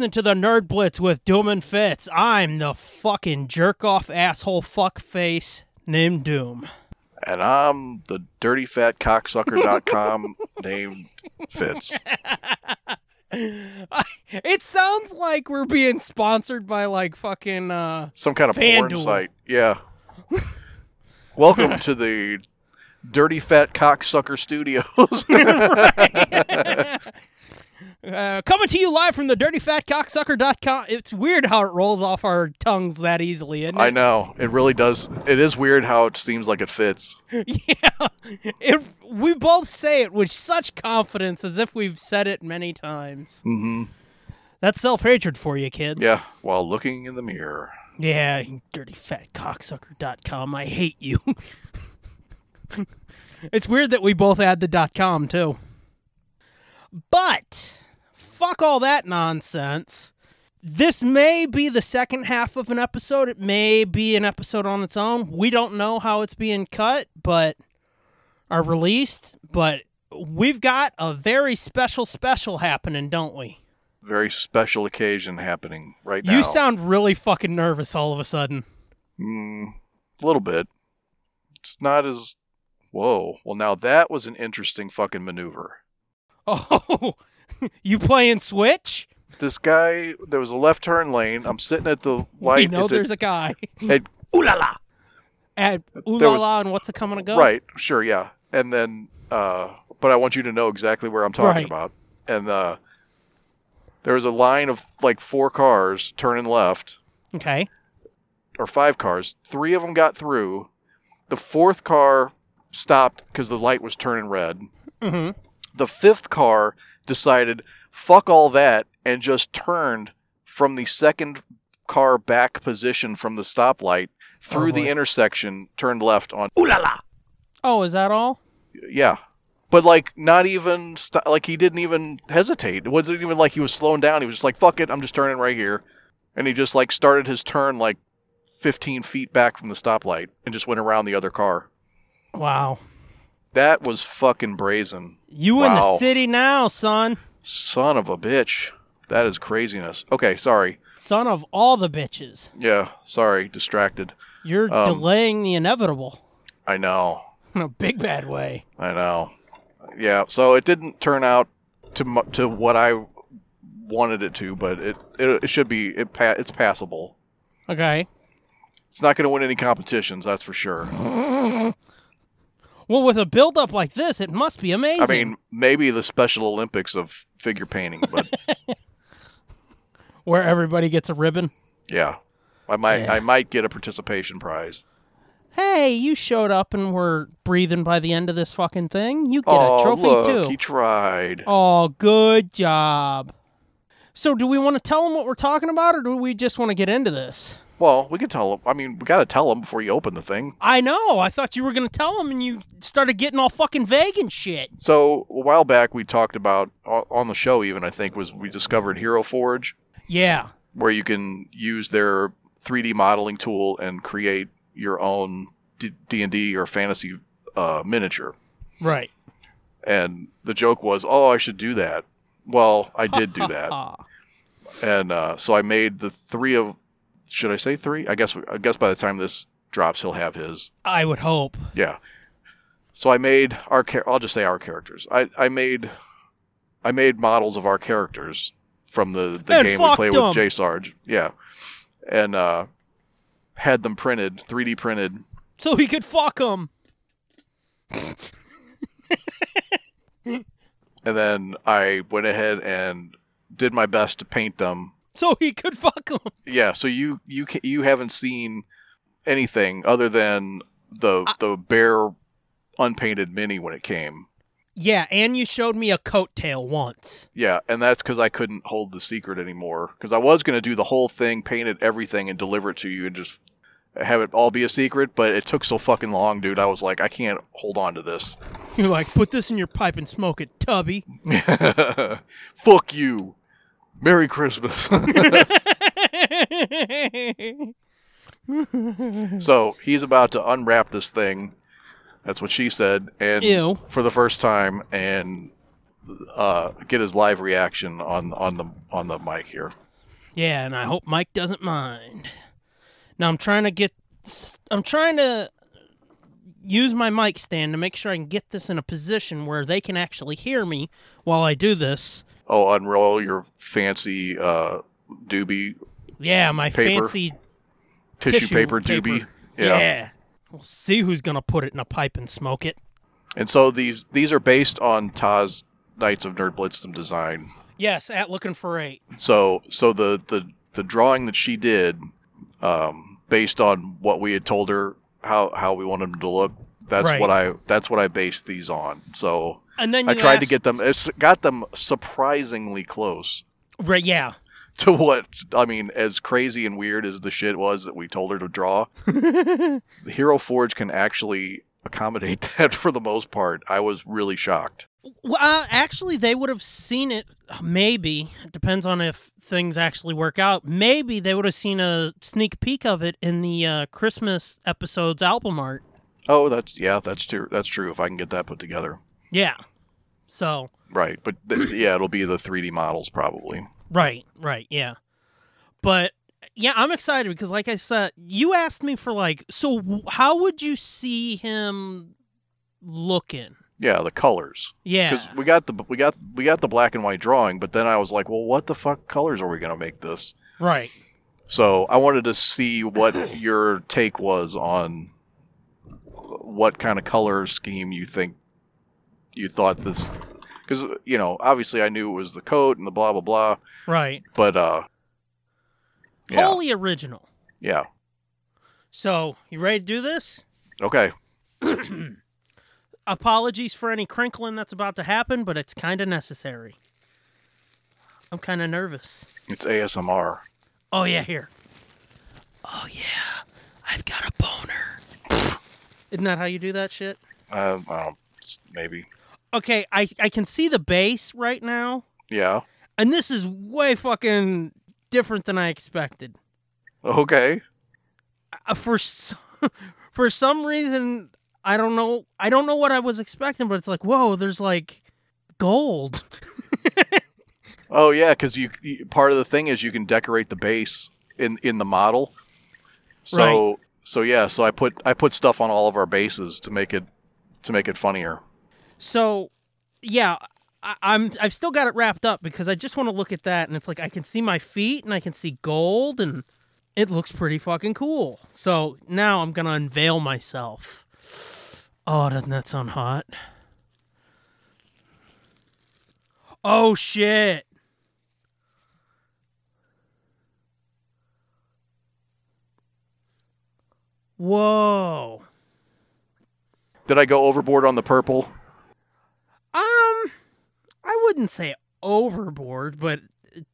listening to the Nerd Blitz with Doom and Fitz. I'm the fucking jerk off asshole fuck face named Doom. And I'm the dirty fat cocksucker.com named Fitz. It sounds like we're being sponsored by like fucking uh Some kind of porn site. Yeah. Welcome to the Dirty Fat Cocksucker Studios. Uh, coming to you live from the dirtyfatcocksucker.com. It's weird how it rolls off our tongues that easily, isn't it? I know. It really does. It is weird how it seems like it fits. yeah. It, we both say it with such confidence as if we've said it many times. Mm-hmm. That's self hatred for you, kids. Yeah. While looking in the mirror. Yeah, dirtyfatcocksucker.com. I hate you. it's weird that we both add the dot com too. But fuck all that nonsense. This may be the second half of an episode. It may be an episode on its own. We don't know how it's being cut, but are released, but we've got a very special special happening, don't we? Very special occasion happening right now. You sound really fucking nervous all of a sudden. Mm, a little bit. It's not as. Whoa. Well, now that was an interesting fucking maneuver. Oh, you playing Switch? This guy, there was a left turn lane. I'm sitting at the light. we know It's at- there's a guy. at- Ooh la la. At ooh la la and what's it coming to go? Right, sure, yeah. And then, uh, but I want you to know exactly where I'm talking Right. about. And uh, there was a line of like four cars turning left, Okay. or five cars. Three of them got through. The fourth car stopped because the light was turning red. Mm-hmm. The fifth car decided, fuck all that, and just turned from the second car back position from the stoplight through Oh, the intersection, turned left on Ooh la la. Oh, is that all? Yeah. But like not even st- like he didn't even hesitate. It wasn't even like he was slowing down. He was just like, "Fuck it, I'm just turning right here," and he just like started his turn like 15 feet back from the stoplight and just went around the other car. Wow. That was fucking brazen. You in the city now, son. Son of a bitch. That is craziness. Okay, sorry. Son of all the bitches. Yeah, sorry, distracted. You're Um, delaying the inevitable I know. in a big bad way. I know. Yeah, so it didn't turn out to to what I wanted it to, but it it, it should be it pa- it's passable. Okay. It's not going to win any competitions, that's for sure. Well, with a build up like this, it must be amazing. I mean, maybe the Special Olympics of figure painting, but where everybody gets a ribbon. yeah, I might Yeah. I might get a participation prize. Hey, you showed up and were breathing by the end of this fucking thing. You get oh, a trophy look, too. he tried. Oh, good job. So, do we want to tell them what we're talking about, or do we just want to get into this? Well, we can tell him. I mean, we got to tell them before you open the thing. I know. I thought you were going to tell them, and you started getting all fucking vague and shit. So a while back, we talked about on the show. Even I think was we discovered Hero Forge. Yeah. where you can use their 3D modeling tool and create your own D and D or fantasy uh, miniature. Right. And the joke was, "Oh, I should do that." Well, I did do that, and uh, so I made the three of. Should I say three? I guess. I guess by the time this drops, he'll have his. I would hope. Yeah. So I made our. char- I'll just say our characters. I I made. I made models of our characters from the, the And game we play them. with J Sarge. Yeah. And uh, had them printed, 3D printed. So he could fuck them. And then I went ahead and did my best to paint them. So he could fuck them. Yeah. So you you you haven't seen anything other than the the bare unpainted mini when it came. Yeah, and you showed me a coattail once. Yeah, and that's because I couldn't hold the secret anymore. Because I was going to do the whole thing, paint it, everything, and deliver it to you and just have it all be a secret, but it took so fucking long, dude. I was like, I can't hold on to this. You're like, put this in your pipe and smoke it, Tubby. Fuck you. Merry Christmas. so he's about to unwrap this thing. That's what she said. And Ew. for the first time, and uh, get his live reaction on on the on the mic here. Yeah, and I hope Mike doesn't mind. Now I'm trying to get I'm trying to use my mic stand to make sure I can get this in a position where they can actually hear me while I do this. Oh, unroll your fancy uh, doobie Yeah, my Paper. fancy tissue, tissue paper doobie. Yeah. We'll see who's gonna put it in a pipe and smoke it. And so these these are based on Taz Knights of Nerd Blitzdom design. Yes, at looking for eight. So so the the the drawing that she did, um, based on what we had told her how how we wanted them to look. That's Right. what I that's what I based these on. So And then I tried to get them. It's got them surprisingly close Right, yeah. to what I mean. As crazy and weird as the shit was that we told her to draw, the Hero Forge can actually accommodate that for the most part. I was really shocked. Well, uh, actually, they would have seen it. Maybe it depends on if things actually work out. Maybe they would have seen a sneak peek of it in the uh, Christmas episode's album art. Oh, that's yeah, that's true. That's true. If I can get that put together, Yeah. So right? But th- yeah, it'll be the 3D models probably. right, right, yeah. But yeah, I'm excited because, like I said, you asked me for like, so how would you see him looking? Yeah, the colors. Yeah. because we got the we got we got the black and white drawing, but then I was like, well, what the fuck colors are we gonna make this? Right. So I wanted to see what your take was on what kind of color scheme you think you thought this, because you know obviously I knew it was the coat and the blah blah blah, Right. but uh, yeah, Wholly original. yeah, So you ready to do this? okay, apologies for any crinkling that's about to happen, but it's kind of necessary. I'm kind of nervous. it's ASMR. Oh, yeah, here. Oh, yeah, I've got a boner. Isn't that how you do that shit? Uh, I don't, maybe, Okay, I, I can see the base right now, yeah, and this is way fucking different than I expected. okay, Uh, for s- for some reason, I don't know. I don't know what I was expecting, but it's like, whoa, there's like gold. Oh yeah, because you, you part of the thing is you can decorate the base in in the model. So so yeah, so I put I put stuff on all of our bases to make it to make it funnier. So, yeah, I, I'm I've still got it wrapped up because I just want to look at that, and it's like I can see my feet and I can see gold, and it looks pretty fucking cool. So now I'm gonna unveil myself. Oh, doesn't that sound hot? Oh shit! Whoa. Did I go overboard on the purple? Um, I wouldn't say overboard, but it-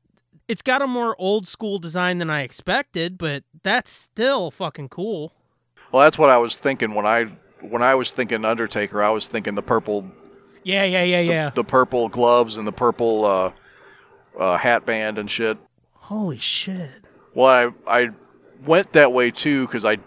it's got a more old school design than I expected. But that's still fucking cool. Well, that's what I was thinking when I when I was thinking Undertaker. I was thinking the purple Yeah, yeah, yeah, yeah. the purple gloves and the purple uh, uh, hat band and shit. Holy shit! Well, I I went that way too because I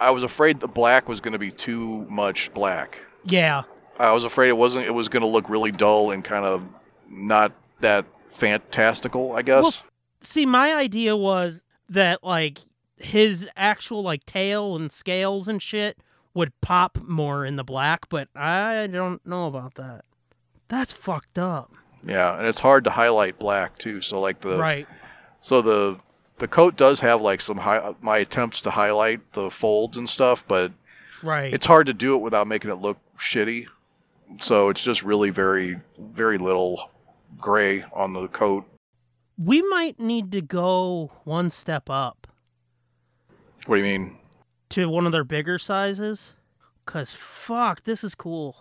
I was afraid the black was going to be too much black. Yeah, I was afraid it wasn't. It was going to look really dull and kind of not that fantastical. I guess. Well, see, my idea was that like his actual like tail and scales and shit would pop more in the black, but I don't know about that. That's fucked up. yeah, and it's hard to highlight black too. So like the right. so the the coat does have like some high, my attempts to highlight the folds and stuff, but Right. it's hard to do it without making it look shitty. So it's just really very very little gray on the coat. we might need to go one step up. What do you mean? to one of their bigger sizes. Cause fuck, this is cool.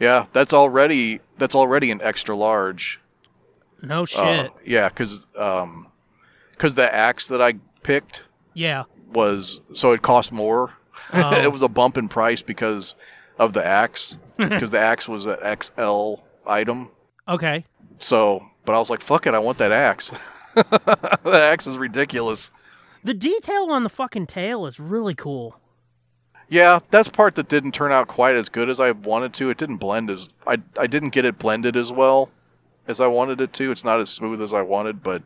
Yeah, that's already that's already an extra large. No Uh, shit. yeah, because um, because the axe that I picked yeah. was so it cost more. Oh. it was a bump in price because of the axe because the axe was an XL item. Okay. So, but I was like, fuck it, I want that axe. that axe is ridiculous. The detail on the fucking tail is really cool. Yeah, that's part that didn't turn out quite as good as I wanted to. It didn't blend as I I didn't get it blended as well as I wanted it to. It's not as smooth as I wanted, but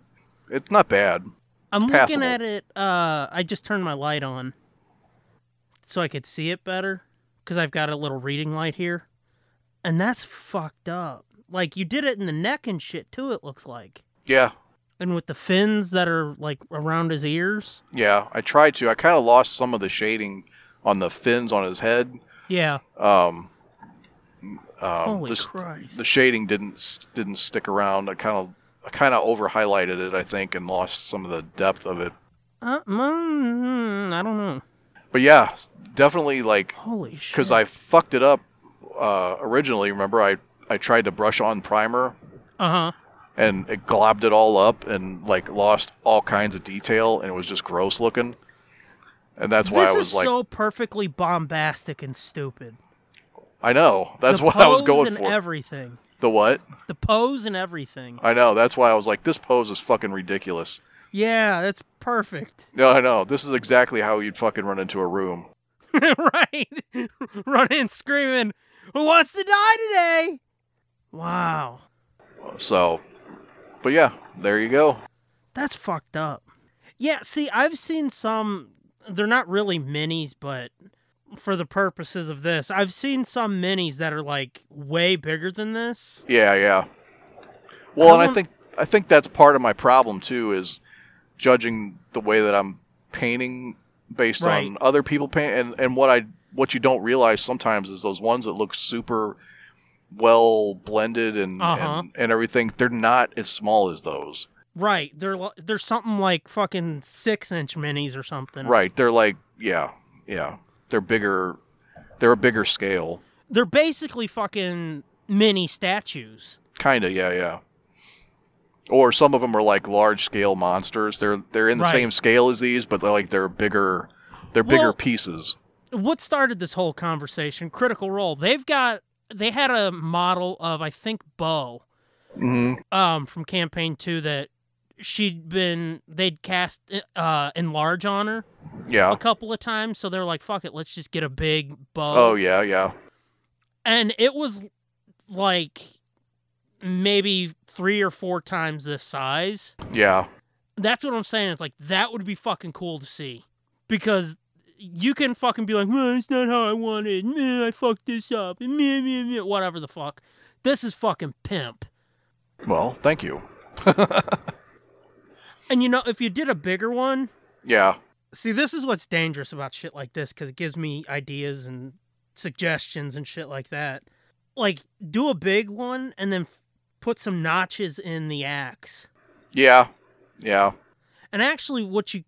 it's not bad. I'm It's looking passable. at it. Uh, I just turned my light on so I could see it better because I've got a little reading light here, and that's fucked up. Like you did it in the neck and shit too. It looks like, Yeah, and with the fins that are like around his ears. yeah. I tried to. I kind of lost some of the shading on the fins on his head. Yeah. Um, um, Holy the, Christ. the shading didn't didn't stick around. I kind of I kind of over highlighted it, I think, and lost some of the depth of it. Uh, mm, I don't know. But yeah, definitely like Holy shit. because I fucked it up uh, originally. Remember, I I tried to brush on primer Uh huh. and it globbed it all up and like lost all kinds of detail and it was just gross looking. And that's why This I was is like, so perfectly bombastic and stupid. I know. That's the what I was going and for. everything. the what? The pose and everything. I know. That's why I was like, this pose is fucking ridiculous. Yeah, that's perfect. No, I know. This is exactly how you'd fucking run into a room. right? Running screaming, Who wants to die today? Wow. So, but yeah, there you go. That's fucked up. Yeah, see, I've seen some, they're not really minis, but for the purposes of this, I've seen some minis that are like way bigger than this. Yeah, yeah. Well, and I think I think that's part of my problem too is judging the way that I'm painting based Right. on other people paint and, and what I what you don't realize sometimes is those ones that look super well blended and, Uh-huh. and and everything they're not as small as those. Right. They're they're something like fucking six inch minis or something. Right. They're like yeah, yeah. They're bigger they're a bigger scale. They're basically fucking mini statues. Kind of, yeah, yeah. Or some of them are like large scale monsters. They're they're in the Right. same scale as these, but they're like they're bigger. They're bigger pieces. What started this whole conversation? Critical Role. They've got they had a model of I think Beau hmm um from campaign 2 that she'd been they'd cast uh enlarge on her Yeah. a couple of times so they're like fuck it let's just get a big Beau Oh yeah, yeah. and it was like maybe 3 or 4 times this size Yeah. that's what I'm saying. It's like that would be fucking cool to see because you can fucking be like, well, it's not how I wanted. Meh, I fucked this up. Meh, meh, meh, whatever the fuck. This is fucking pimp. Well, thank you. And you know, if you did a bigger one, Yeah. see, this is what's dangerous about shit like this because it gives me ideas and suggestions and shit like that. Like, do a big one and then put some notches in the axe. Yeah. Yeah. And actually, what you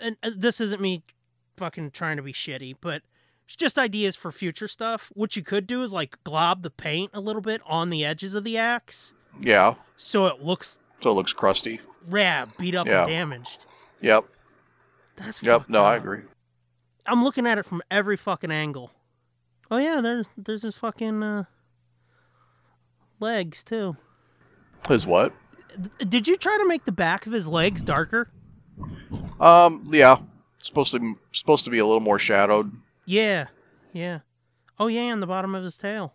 and this isn't me fucking trying to be shitty, but it's just ideas for future stuff. What you could do is like glob the paint a little bit on the edges of the axe Yeah. so it looks So it looks crusty. rad, beat up Yeah. and damaged. Yep. That's Yep. No, I agree. I'm looking at it from every fucking angle. Oh yeah, there's there's this fucking uh, legs too. His what? Did you try to make the back of his legs darker? Um. Yeah. Supposed to supposed to be a little more shadowed. Yeah, yeah. Oh yeah, on the bottom of his tail.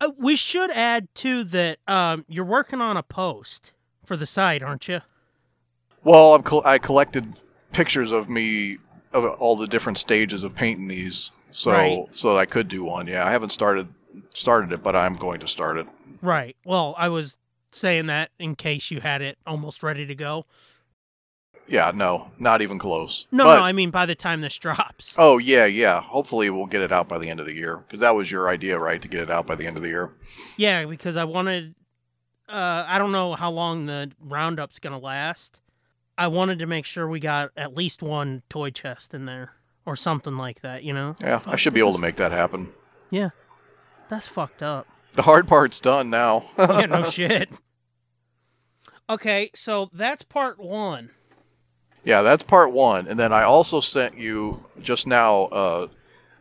Uh, we should add too that um, you're working on a post for the site, aren't you? Well, I'm col- I collected pictures of me of all the different stages of painting these, so Right. so that I could do one. Yeah, I haven't started started it, but I'm going to start it. Right. Well, I was saying that in case you had it almost ready to go. Yeah, no, not even close. No, But- no, I mean by the time this drops. Oh yeah, yeah. Hopefully we'll get it out by the end of the year because that was your idea, right? To get it out by the end of the year. Yeah, because I wanted. Uh, I don't know how long the roundup's gonna last. I wanted to make sure we got at least one toy chest in there or something like that. You know. Yeah, I should be able is- to make that happen. Yeah, that's fucked up. The hard part's done now. yeah, no shit. Okay, so that's part one. Yeah, that's part one. And then I also sent you just now uh,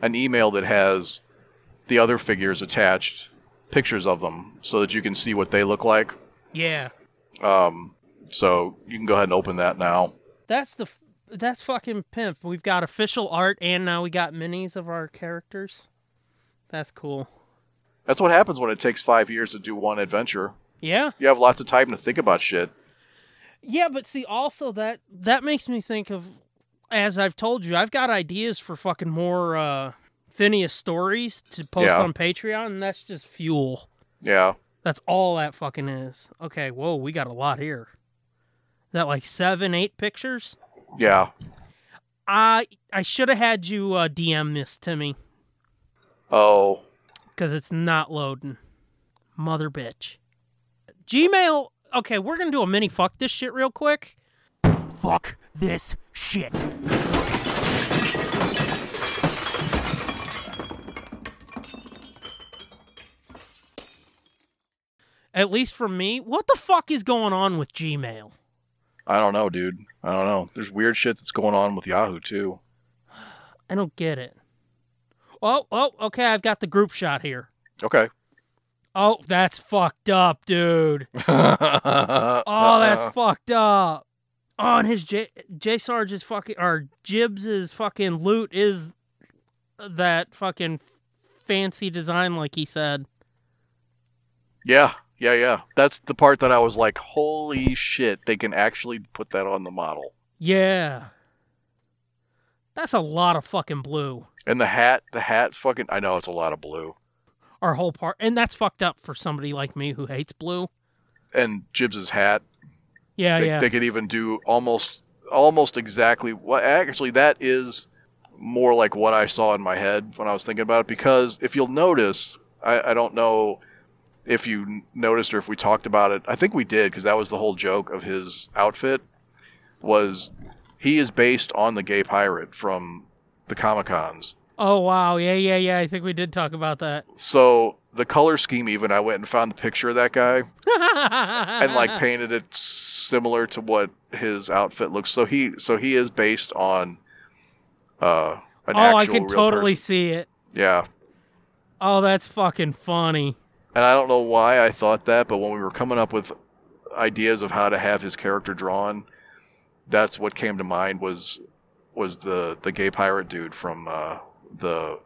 an email that has the other figures attached, pictures of them, so that you can see what they look like. Yeah, Um, so you can go ahead and open that now. that's the f- That's fucking pimp. We've got official art and now we got minis of our characters. That's cool. That's what happens when it takes five years to do one adventure. Yeah. You have lots of time to think about shit. Yeah, but see also that that makes me think of as I've told you, I've got ideas for fucking more uh Phineas stories to post Yeah. on Patreon and that's just fuel. Yeah. That's all that fucking is. Okay, whoa, we got a lot here. Is that like seven, eight pictures? Yeah. I I should have had you uh, DM this to me Oh. Because it's not loading. Mother bitch. Gmail. Okay, we're gonna do a mini fuck this shit real quick. Fuck this shit. At least for me, what the fuck is going on with Gmail? I don't know, dude. I don't know. There's weird shit that's going on with Yahoo too. I don't get it. Oh, oh, okay. I've got the group shot here. Okay. Oh, that's fucked up, dude. Uh-uh. Oh, that's fucked up. Oh, his J J Sarge's fucking or Jibs's fucking loot is that fucking fancy design, like he said. Yeah, yeah, yeah. That's the part that I was like, holy shit, they can actually put that on the model. Yeah, that's a lot of fucking blue. And the hat, the hat's fucking. I know it's a lot of blue. Our whole part, and that's fucked up for somebody like me who hates blue. And Jibbs's hat, Yeah, they, yeah. they could even do almost, almost exactly what. Actually, that is more like what I saw in my head when I was thinking about it. Because if you'll notice, I, I don't know if you noticed or if we talked about it. I think we did because that was the whole joke of his outfit. Was he is based on the gay pirate from the Comic Cons. Oh wow, yeah, yeah, yeah. I think we did talk about that. So the color scheme, even I went and found the picture of that guy and like painted it similar to what his outfit looks. So he, so he is based on uh, an oh, I can totally person. see it. Yeah, Oh, that's fucking funny. and I don't know why I thought that, but when we were coming up with ideas of how to have his character drawn, that's what came to mind was was the the gay pirate dude from uh, the.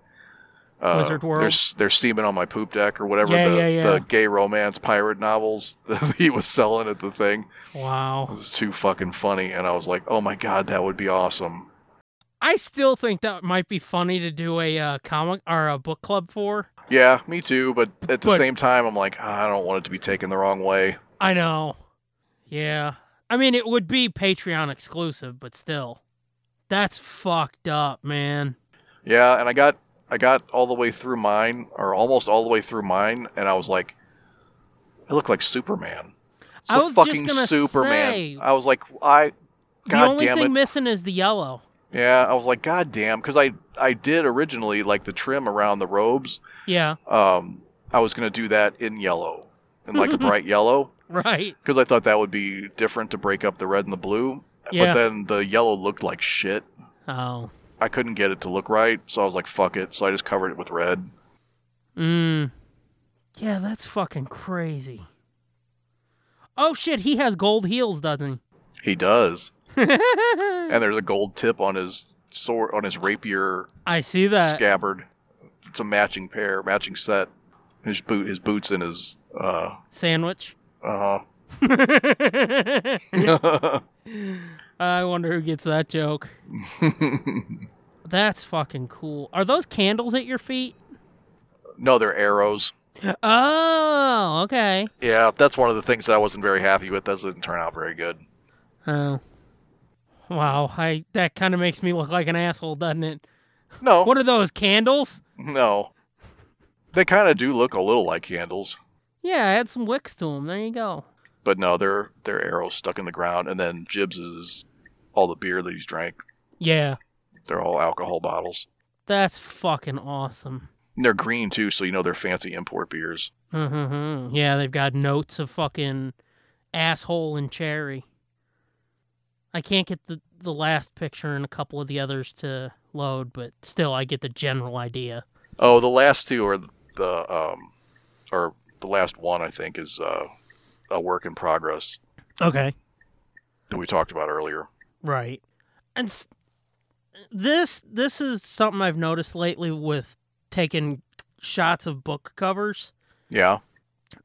Uh, Wizard World? There's there's steaming on my poop deck or whatever Yeah, the, yeah, yeah. the gay romance pirate novels that he was selling at the thing. It Wow. was too fucking funny, and I was like, "Oh my god, that would be awesome." I still think that might be funny to do a uh, comic or a book club for. Yeah, me too. But at the But- same time, I'm like, "Ah, I don't want it to be taken the wrong way. I know. Yeah. I mean, it would be Patreon exclusive, but still. That's fucked up, man. Yeah, and I got I got all the way through mine, or almost all the way through mine, and I was like, I looked like Superman." It's I was fucking Superman. say- I was like, "I." the only damn thing it! missing is the yellow. yeah, I was like, "God damn," because I I did originally like the trim around the robes. Yeah, Um, I was gonna do that in yellow, in like a bright yellow. right. because I thought that would be different to break up the red and the blue. Yeah. But then the yellow looked like shit. Oh. I couldn't get it to look right, so I was like, "Fuck it!" So I just covered it with red. Mm. Yeah, that's fucking crazy. Oh shit, he has gold heels, doesn't He He does, and there's a gold tip on his sword, on his rapier I see that. scabbard. It's a matching pair, matching set. His boot, his boots, and his uh, Sandwich. uh I wonder who gets that joke. That's fucking cool. Are those candles at your feet? no, they're arrows. Oh, okay. Yeah, that's one of the things that I wasn't very happy with. That didn't turn out very good. Oh. Wow, I that kind of makes me look like an asshole, doesn't it? No, What are those candles? no, they kind of do look a little like candles. Yeah, add some wicks to them. There you go. But no, they're they're arrows stuck in the ground, and then Jibs is all the beer that he's drank. Yeah, They're all alcohol bottles. that's fucking awesome. And they're green too, so you know they're fancy import beers. Mm-hmm. Yeah, they've got notes of fucking asshole and cherry. I can't get the the last picture and a couple of the others to load, but still, I get the general idea. Oh, the last two are the um, or the last one I think is uh, a work in progress Okay. that we talked about earlier. Right. and s- this this is something I've noticed lately with taking shots of book covers. Yeah.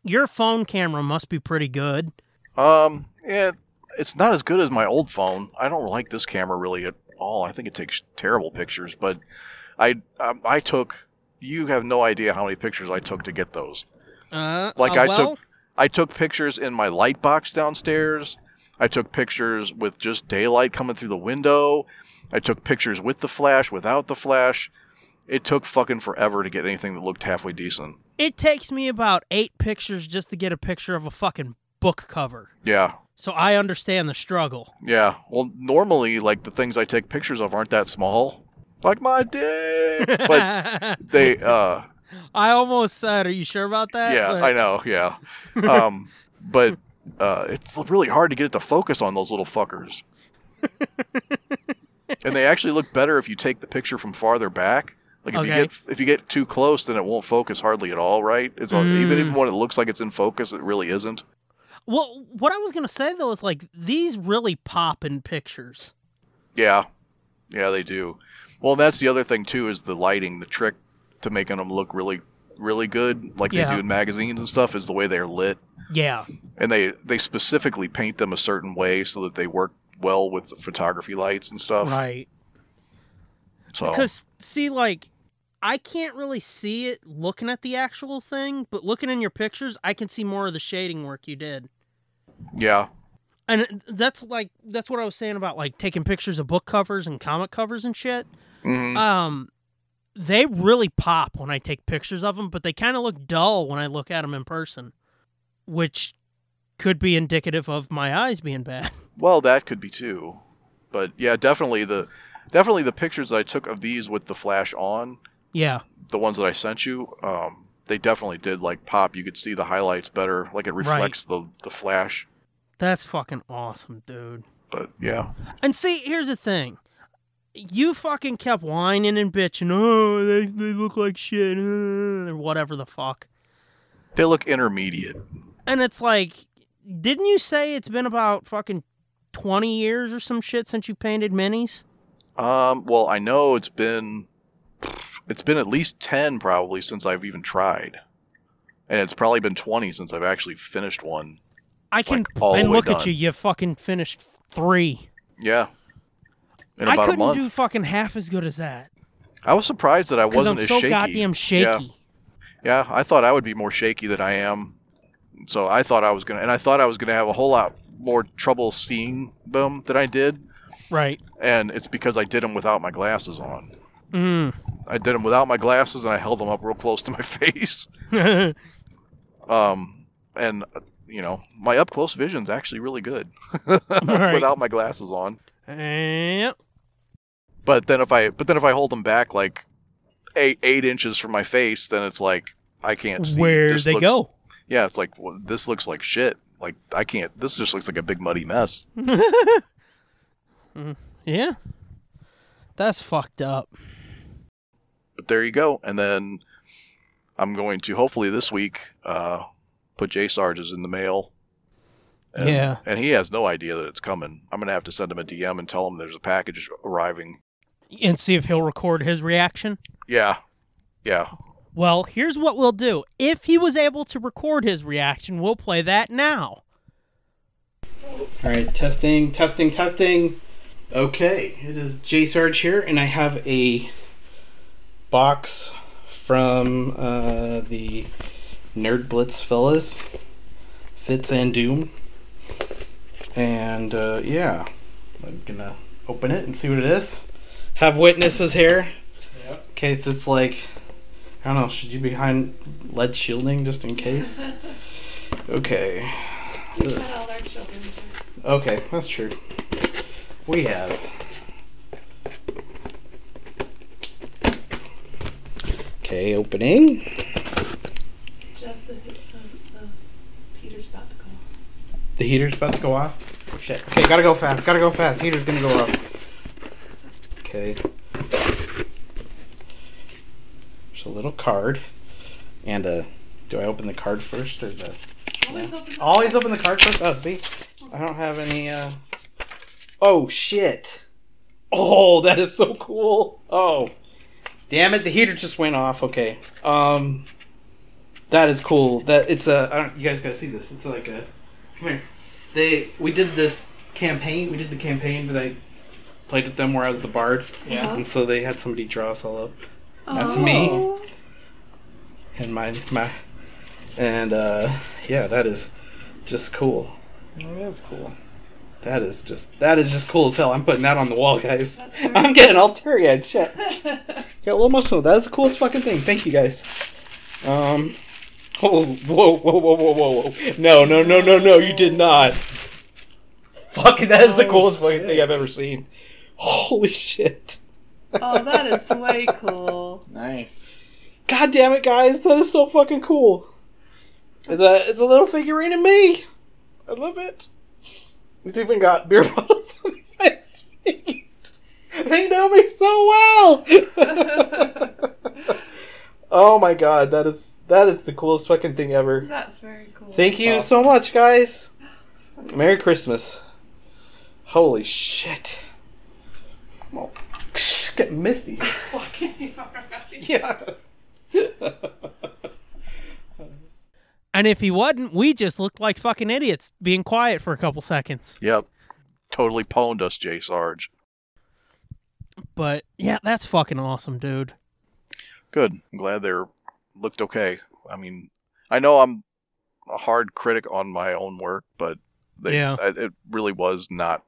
Your phone camera must be pretty good. Um, yeah, it's not as good as my old phone. I don't like this camera really at all. I think it takes terrible pictures, but I um, I took you have no idea how many pictures I took to get those. Uh, Like uh, I well, took I took pictures in my light box downstairs. I took pictures with just daylight coming through the window. I took pictures with the flash, without the flash. It took fucking forever to get anything that looked halfway decent. It takes me about eight pictures just to get a picture of a fucking book cover. Yeah. So I understand the struggle. Yeah. Well, normally like the things I take pictures of aren't that small. Like my dick. But they uh I almost said, "Are you sure about that?" yeah, But- I know, yeah. Um but uh it's really hard to get it to focus on those little fuckers. and they actually look better if you take the picture from farther back. Like if you get if you get too close, then it won't focus hardly at all, right? It's all, even even when it looks like it's in focus, it really isn't. Well, what I was gonna say though is like these really pop in pictures. Yeah, yeah, they do. Well, that's the other thing too is the lighting. The trick to making them look really, really good, like Yeah. they do in magazines and stuff, is the way they're lit, Yeah, and they they specifically paint them a certain way so that they work well with the photography lights and stuff. right. So Because see, like, I can't really see it looking at the actual thing, but looking in your pictures, I can see more of the shading work you did. yeah, And that's like that's what I was saying about like taking pictures of book covers and comic covers and shit. hmm Um, they really pop when I take pictures of them, but they kind of look dull when I look at them in person, which could be indicative of my eyes being bad. well, that could be too, but yeah, definitely the definitely the pictures that I took of these with the flash on, yeah, the ones that I sent you, um, they definitely did like pop. You could see the highlights better, like it reflects the the flash. that's fucking awesome, dude. But yeah, And see, here's the thing. You fucking kept whining and bitching. Oh, they, they look like shit. uh," or whatever the fuck. they look intermediate. And it's like, didn't you say it's been about fucking 20 years or some shit since you painted minis? Um, well, I know it's been it's been at least 10 probably since I've even tried. And it's probably been 20 since I've actually finished one. I can. Like, and look at you. You fucking finished three. Yeah. I couldn't do fucking half as good as that. I was surprised that I wasn't I'm as so shaky. goddamn shaky. Yeah. yeah, I thought I would be more shaky than I am. So I thought I was going to and I thought I was to have a whole lot more trouble seeing them than I did, Right. and it's because I did them without my glasses on. Mm. I did them without my glasses and I held them up real close to my face. Um, and uh, you know, my up close vision's actually really good Right. without my glasses on. Yep. But then if I, but then if I hold them back like eight eight inches from my face, then it's like I can't see. Where This they looks- go? Yeah, it's like well, this looks like shit. Like I can't. This just looks like a big muddy mess. Yeah. That's fucked up. But there you go. And then I'm going to hopefully this week uh, put J Sarge's in the mail. And, Yeah. And he has no idea that it's coming. I'm gonna have to send him a DM and tell him there's a package arriving. And see if he'll record his reaction. Yeah. Yeah. Well, here's what we'll do. If he was able to record his reaction, we'll play that now. All right, testing, testing, testing. Okay, it is J Sarge here, and I have a box from uh, the Nerd Blitz fellas, Fitz and Doom, and uh, yeah, I'm gonna open it and see what it is. Have witnesses here. In case it's like, I don't know, should you be behind lead shielding just in case? Okay. Ugh. Okay, that's true. We have. Okay, opening. Jeff, the, uh, the heater's about to go off. The heater's about to go off. Shit. Okay, gotta go fast. Gotta go fast. Heater's gonna go off. Okay. There's a little card. And uh do I open the card first or the Always open the Always open the card first? Oh, see? I don't have any uh Oh shit. Oh, that is so cool. Oh, damn it! The heater just went off. Okay. Um, that is cool. That it's a. I don't, you guys gotta see this. It's like a. Come here. They we did this campaign. We did the campaign that I played with them where I was the bard. Yeah. And so they had somebody draw us all up. That's me. Oh. And my my. And uh, yeah, that is just cool. Oh, that's cool. That is just that is just cool as hell. I'm putting that on the wall, guys. I'm getting all teary eyed. Shit. Get a little emotional. That is the coolest fucking thing. Thank you guys. Um. Oh, whoa, whoa, whoa, whoa, whoa, whoa! No, no, no, no, no! You did not. Fucking, that is the Oh, coolest fucking thing I've ever seen. Holy shit! Oh, that is way cool. Nice. God damn it, guys! That is so fucking cool. It's a it's a little figurine of me. I love it. It's even got beer bottles on its feet. They know me so well. oh my god, that is that is the coolest fucking thing ever. That's very cool. Thank you That's so much, guys. Merry Christmas. Holy shit. Oh, get misty. Fucking. Yeah. And if he wasn't, we just looked like fucking idiots being quiet for a couple seconds. Yep. Totally pwned us, J Sarge. But yeah, that's fucking awesome, dude. Good. I'm glad they looked okay. I mean, I know I'm a hard critic on my own work, but they, Yeah. I, it really was not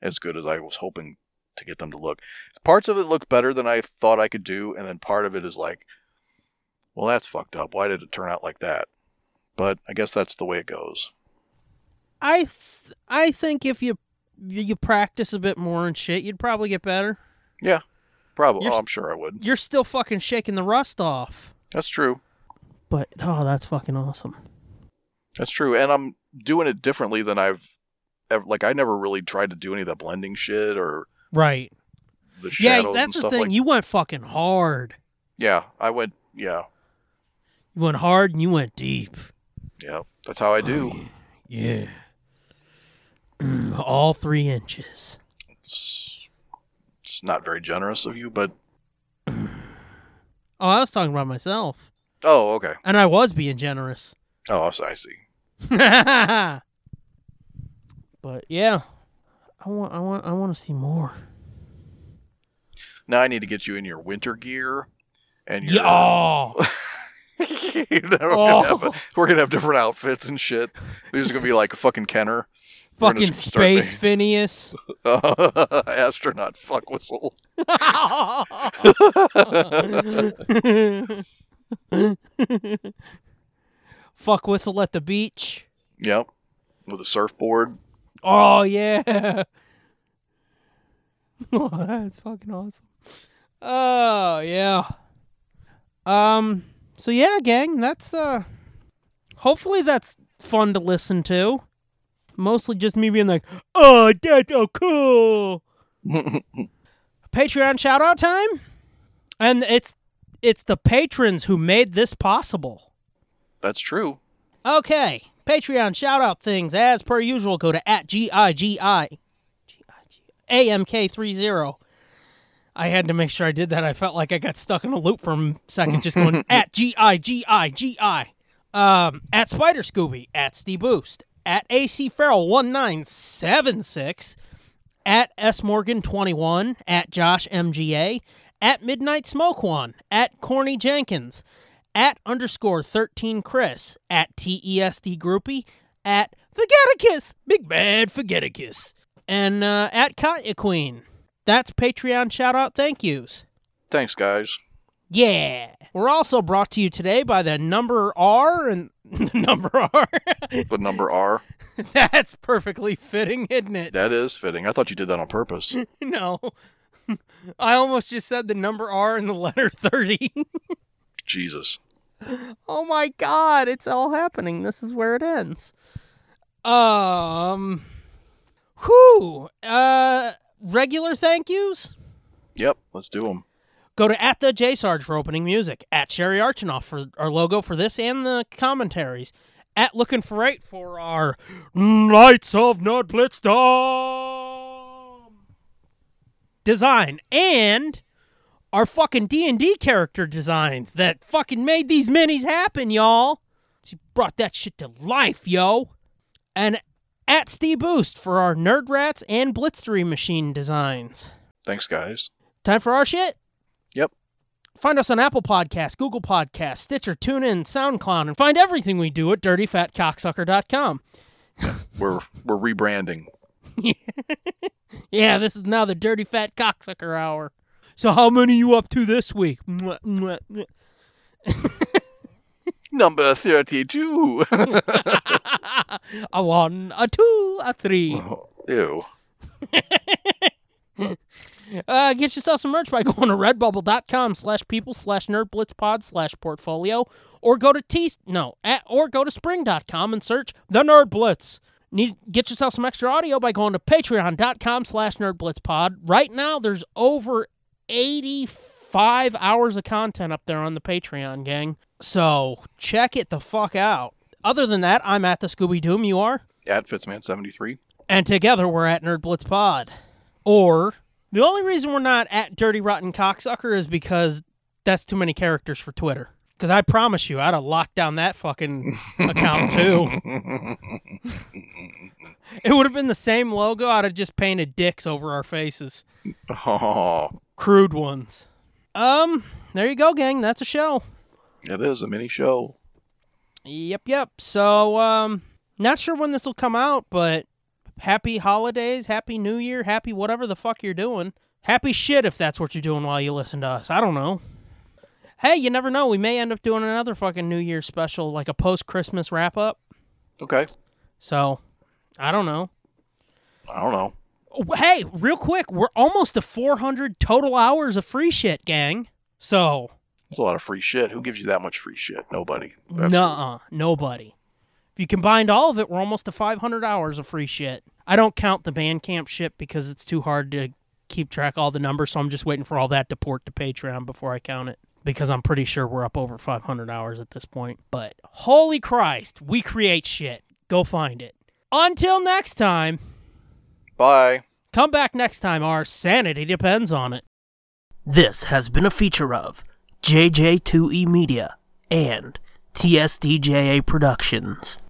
as good as I was hoping to get them to look. Parts of it look better than I thought I could do, and then part of it is like, well, that's fucked up. Why did it turn out like that? But I guess that's the way it goes. I th- I think if you you practice a bit more and shit, you'd probably get better. Yeah, probably. You're Oh, I'm sure I would. You're still fucking shaking the rust off. That's true. But oh, that's fucking awesome. That's true, and I'm doing it differently than I've ever. Like I never really tried to do any of that blending shit or Right. the Yeah, shadows and that's the thing. like. you went fucking hard. Yeah, I went. Yeah, You went hard and you went deep. yeah. That's how I do. Oh, yeah. All three inches. It's, it's not very generous of you, but Oh, I was talking about myself. oh, okay. And I was being generous. Oh, I see. but yeah. I want I want I want to see more. Now I need to get you in your winter gear, and your. Yeah. Oh. You know, we're, gonna have, oh. we're gonna have different outfits and shit. He's gonna be like a fucking Kenner, Fucking space making- Phineas. astronaut fuck whistle. Fuck whistle at the beach. Yep, with a surfboard. Oh yeah. oh, that's fucking awesome. Oh yeah. Um. So yeah, gang. That's uh. Hopefully that's fun to listen to. Mostly just me being like, "Oh, that's so cool." Patreon shout out time, and it's it's the patrons who made this possible. That's true. Okay, Patreon shout out things as per usual. Go to at g i g i a m k three zero. I had to make sure I did that. I felt like I got stuck in a loop for a second, just going at g i g i g i. Um, at Spider Scooby, at Steve Boost, at AC Farrell one nine seven six, at S Morgan twenty one, at Josh MGA, at Midnight Smoke One, at Corny Jenkins, at underscore 13 Chris, at TESD Groupie, at Forgeticus, Big Bad Forgeticus, and uh, at Katya Queen. That's Patreon shout out thank yous. Thanks, guys. Yeah. We're also brought to you today by the number R and the number R. The number R. That's perfectly fitting, isn't it? That is fitting. I thought you did that on purpose. No. I almost just said the number R and the letter 30. Jesus. Oh my god, it's all happening. This is where it ends. Um whew. Uh regular thank yous? Yep, let's do them. Go to at the J Sarge for opening music. At Sherry Archinoff for our logo for this and the commentaries. At Looking for Eight for our Knights of Nerdblitzdom. design and our fucking D&D character designs that fucking made these minis happen, y'all. She brought that shit to life, yo. And at Steve Boost for our Nerd Rats and Blitzery machine designs. Thanks, guys. Time for our shit? Yep. Find us on Apple Podcasts, Google Podcasts, Stitcher, TuneIn, SoundCloud, and find everything we do at dirtyfatcocksucker.com. We're we're rebranding. Yeah, this is now the Dirty Fat Cocksucker Hour. So how many you up to this week? Number thirty-two. a one, a two, a three. Ew. Uh, get yourself some merch by going to redbubble.com slash people slash nerdblitzpod slash portfolio or go to t no at, or go to spring.com and search the nerd blitz need get yourself some extra audio by going to patreon.com slash nerdblitzpod right now there's over 85 hours of content up there on the patreon gang so check it the fuck out other than that i'm at the scooby doom you are At Fitzman seventy-three. and together we're at Nerd Blitz Pod. Or the only reason we're not at Dirty Rotten Cocksucker is because that's too many characters for Twitter. Because I promise you, I'd have locked down that fucking account too. it would have been the same logo. I'd have just painted dicks over our faces, Oh, crude ones. Um, there you go, gang. That's a show. it is a mini show. Yep, yep. So, um, not sure when this will come out, but happy holidays, happy new year, happy whatever the fuck you're doing. Happy shit if that's what you're doing while you listen to us. I don't know. Hey, you never know. We may end up doing another fucking New Year special, like a post Christmas wrap up. Okay. So, I don't know. I don't know. Hey, real quick, we're almost to 400 total hours of free shit, gang. So, It's a lot of free shit. Who gives you that much free shit? Nobody. Nuh-uh, nobody. If you combined all of it, we're almost to 500 hours of free shit. I don't count the Bandcamp shit because it's too hard to keep track of all the numbers, so I'm just waiting for all that to port to Patreon before I count it. Because I'm pretty sure we're up over 500 hours at this point. But holy Christ, we create shit. Go find it. Until next time, Bye. come back next time. Our sanity depends on it. This has been a feature of JJ2E Media and TSDJA Productions.